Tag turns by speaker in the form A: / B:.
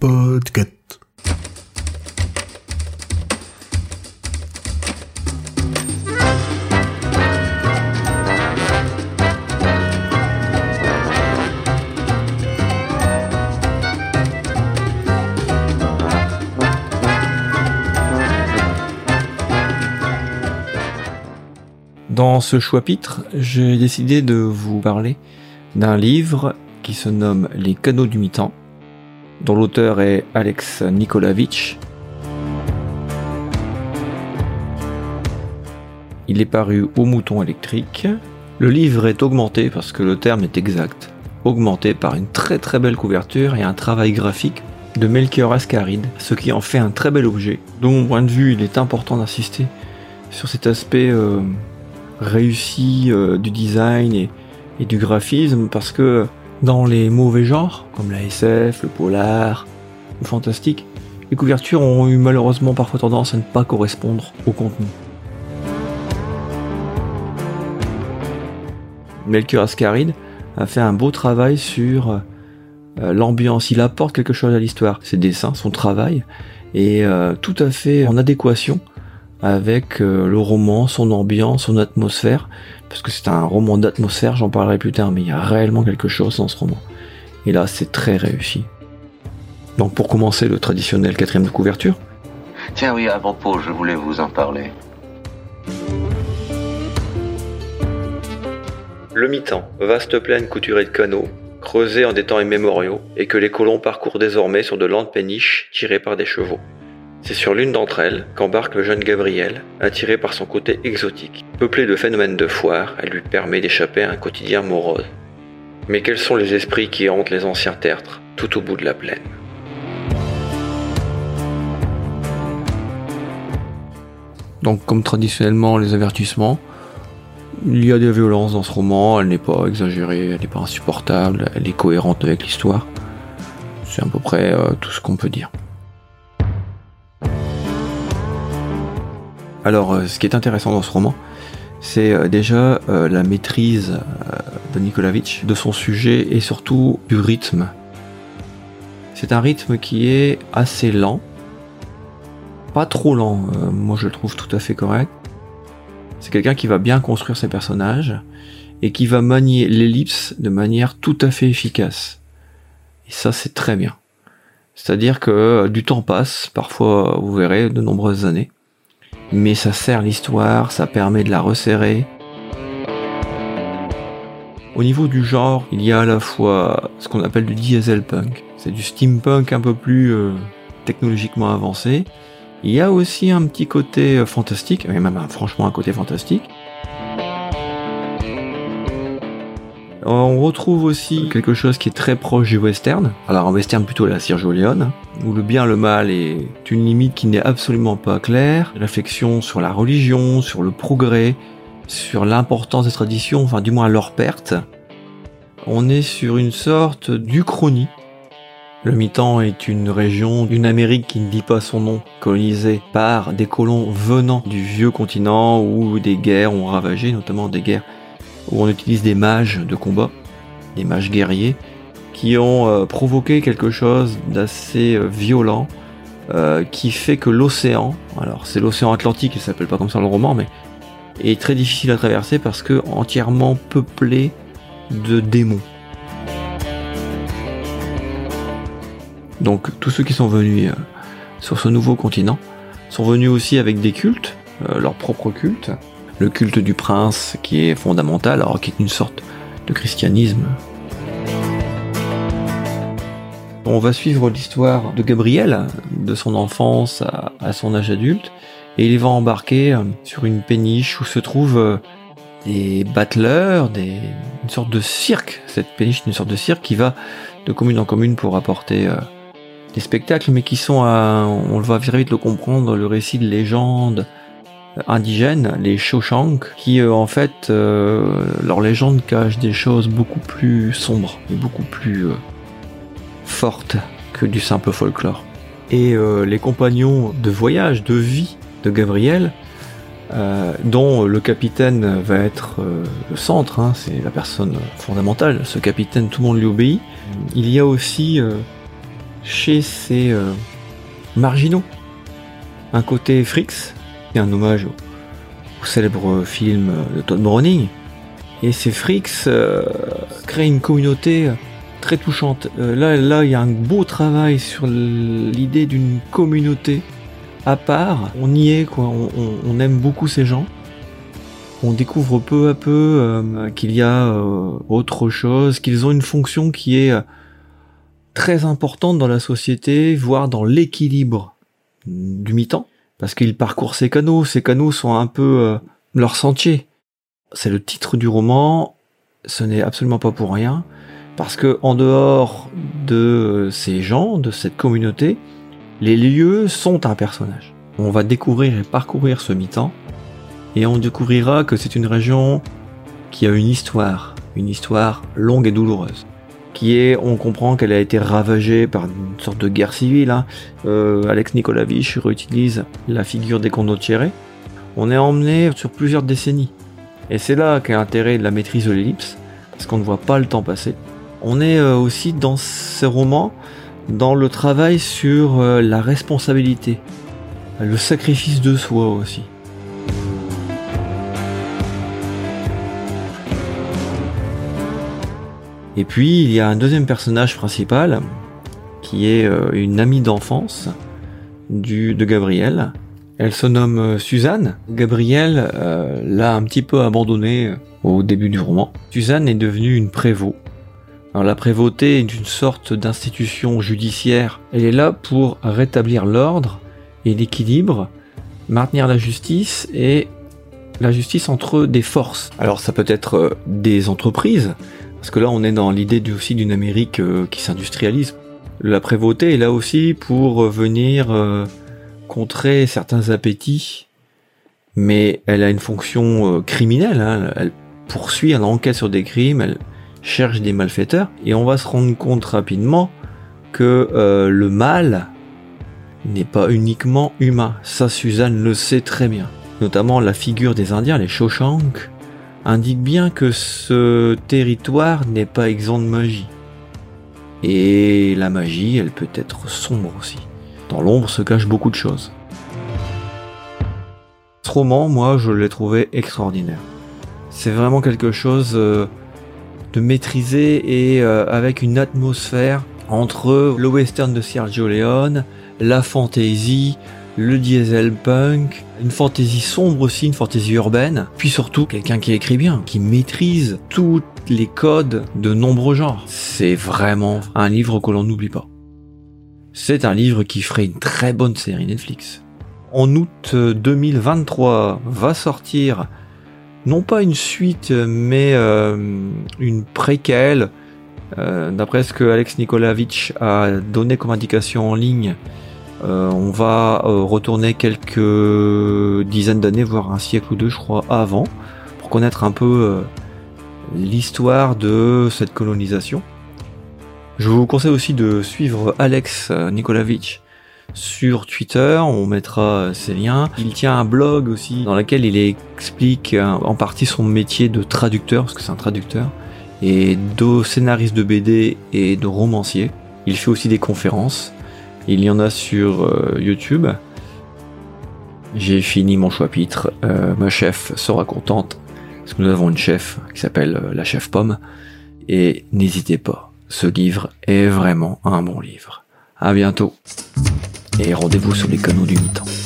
A: Podcast.
B: Dans ce choix-pitre, j'ai décidé de vous parler d'un livre qui se nomme Les canaux du mi-temps, dont l'auteur est Alex Nikolavitch. Il est paru au mouton électrique. Le livre est augmenté, parce que le terme est exact, augmenté par une très très belle couverture et un travail graphique de Melchior Ascaride, ce qui en fait un très bel objet. De mon point de vue, il est important d'insister sur cet aspect euh, réussi euh, du design et, et du graphisme parce que dans les mauvais genres, comme la SF, le polar, le fantastique, les couvertures ont eu malheureusement parfois tendance à ne pas correspondre au contenu. Melchior Ascaride a fait un beau travail sur euh, l'ambiance, il apporte quelque chose à l'histoire. Ses dessins, son travail est euh, tout à fait en adéquation avec euh, le roman, son ambiance, son atmosphère, parce que c'est un roman d'atmosphère, j'en parlerai plus tard, mais il y a réellement quelque chose dans ce roman. Et là, c'est très réussi. Donc pour commencer, le traditionnel quatrième de couverture.
C: Tiens, oui, à propos, je voulais vous en parler.
B: Le mi-temps, vaste plaine couturée de canaux, creusée en des temps immémoriaux, et que les colons parcourent désormais sur de lentes péniches tirées par des chevaux. C'est sur l'une d'entre elles qu'embarque le jeune Gabriel, attiré par son côté exotique. Peuplé de phénomènes de foire, elle lui permet d'échapper à un quotidien morose. Mais quels sont les esprits qui hantent les anciens tertres, tout au bout de la plaine? Donc comme traditionnellement les avertissements, il y a des violences dans ce roman, elle n'est pas exagérée, elle n'est pas insupportable, elle est cohérente avec l'histoire. C'est à peu près euh, tout ce qu'on peut dire. Alors, euh, ce qui est intéressant dans ce roman, c'est euh, déjà euh, la maîtrise de Nikolavitch de son sujet et surtout du rythme. C'est un rythme qui est assez lent, pas trop lent, moi je le trouve tout à fait correct. C'est quelqu'un qui va bien construire ses personnages et qui va manier l'ellipse de manière tout à fait efficace. Et ça c'est très bien. C'est-à-dire que du temps passe, parfois vous verrez de nombreuses années, mais ça sert l'histoire, ça permet de la resserrer. Au niveau du genre, il y a à la fois ce qu'on appelle du dieselpunk, c'est du steampunk un peu plus euh, technologiquement avancé. Il y a aussi un petit côté euh, fantastique, et même franchement un côté fantastique. On retrouve aussi quelque chose qui est très proche du western. Alors un western plutôt la Sergio Leone, où le bien le mal est une limite qui n'est absolument pas claire. Réflexion sur la religion, sur le progrès, sur l'importance des traditions, enfin du moins leur perte. On est sur une sorte d'Uchronie. Le mi-temps est une région d'une Amérique qui ne dit pas son nom, colonisée par des colons venant du vieux continent où des guerres ont ravagé, notamment des guerres où on utilise des mages de combat, des mages guerriers, qui ont euh, provoqué quelque chose d'assez euh, violent, euh, qui fait que l'océan, alors c'est l'océan Atlantique, il s'appelle pas comme ça le roman, mais est très difficile à traverser parce que entièrement peuplé de démons. Donc tous ceux qui sont venus sur ce nouveau continent sont venus aussi avec des cultes, leur propre culte, le culte du prince qui est fondamental, alors qui est une sorte de christianisme. On va suivre l'histoire de Gabriel, de son enfance à, son âge adulte, et il va embarquer euh, sur une péniche où se trouvent euh, des battleurs, des, une sorte de cirque. Cette péniche est une sorte de cirque qui va de commune en commune pour apporter euh, des spectacles, mais qui sont, on va très vite le comprendre, le récit de légendes, indigènes, les Shoshank, qui euh, en fait, euh, leur légende cache des choses beaucoup plus sombres et beaucoup plus euh, fortes que du simple folklore. Et les compagnons de voyage, de vie de Gabriel dont le capitaine va être le centre, hein, c'est la personne fondamentale. Ce capitaine, tout le monde lui obéit. Il y a aussi chez ces marginaux un côté Frix, qui est un hommage au, célèbre film de Todd Browning. Et ces Frix euh, créent une communauté très touchante. Euh, là, là, il y a un beau travail sur l'idée d'une communauté à part. On y est, quoi. On, on- on aime beaucoup ces gens. On découvre peu à peu euh, qu'il y a euh, autre chose, qu'ils ont une fonction qui est euh, très importante dans la société, voire dans l'équilibre du mi-temps, parce qu'ils parcourent ces canaux. Ces canaux sont un peu euh, leur sentier. C'est le titre du roman. Ce n'est absolument pas pour rien, parce que en dehors de ces gens, de cette communauté, les lieux sont un personnage. On va découvrir et parcourir ce mi-temps, et on découvrira que c'est une région qui a une histoire, une histoire longue et douloureuse. Qui est, on comprend qu'elle a été ravagée par une sorte de guerre civile. hein. Euh, Alex Nikolavich réutilise la figure des condottieri. On est emmené sur plusieurs décennies. Et c'est là qu'est l'intérêt de la maîtrise de l'ellipse, parce qu'on ne voit pas le temps passer. On est euh, aussi dans ce roman, dans le travail sur euh, la responsabilité, le sacrifice de soi aussi. Et puis il y a un deuxième personnage principal qui est euh, une amie d'enfance de Gabriel. Elle se nomme euh, Suzanne. Gabriel euh, l'a un petit peu abandonnée au début du roman. Suzanne est devenue une prévôt. Alors la prévôté est une sorte d'institution judiciaire. Elle est là pour rétablir l'ordre et l'équilibre, maintenir la justice et la justice entre des forces. Alors ça peut être des entreprises, parce que là on est dans l'idée aussi d'une Amérique euh, qui s'industrialise. La prévôté est là aussi pour euh, venir euh, contrer certains appétits, mais elle a une fonction criminelle. hein. Elle poursuit, elle enquête sur des crimes, elle cherche des malfaiteurs, et on va se rendre compte rapidement que le mal n'est pas uniquement humain. Ça, Suzanne le sait très bien. Notamment la figure des Indiens, les Shoshank, indique bien que ce territoire n'est pas exempt de magie. Et la magie, elle peut être sombre aussi. Dans l'ombre se cachent beaucoup de choses. Ce roman, moi, je l'ai trouvé extraordinaire. C'est vraiment quelque chose euh, de maîtrisé et euh, avec une atmosphère entre le western de Sergio Leone, la fantasy, le diesel punk, une fantaisie sombre aussi, une fantaisie urbaine, puis surtout quelqu'un qui écrit bien, qui maîtrise tous les codes de nombreux genres. C'est vraiment un livre que l'on n'oublie pas. C'est un livre qui ferait une très bonne série Netflix. En août 2023 va sortir non pas une suite mais euh, une préquelle euh, d'après ce que Alex Nikolavitch a donné comme indication en ligne euh, on va euh, retourner quelques dizaines d'années, voire un siècle ou deux, je crois, avant, pour connaître un peu euh, l'histoire de cette colonisation. Je vous conseille aussi de suivre Alex euh, Nikolavitch sur Twitter, on mettra ses liens. Il tient un blog aussi dans lequel il explique euh, en partie son métier de traducteur, parce que c'est un traducteur, et de scénariste de BD et de romancier. Il fait aussi des conférences. Il y en a sur euh, YouTube. J'ai fini mon chapitre. Euh, ma chef sera contente parce que nous avons une chef qui s'appelle euh, la chef Pomme. Et n'hésitez pas, ce livre est vraiment un bon livre. À bientôt et rendez-vous sur les canaux du mi-temps.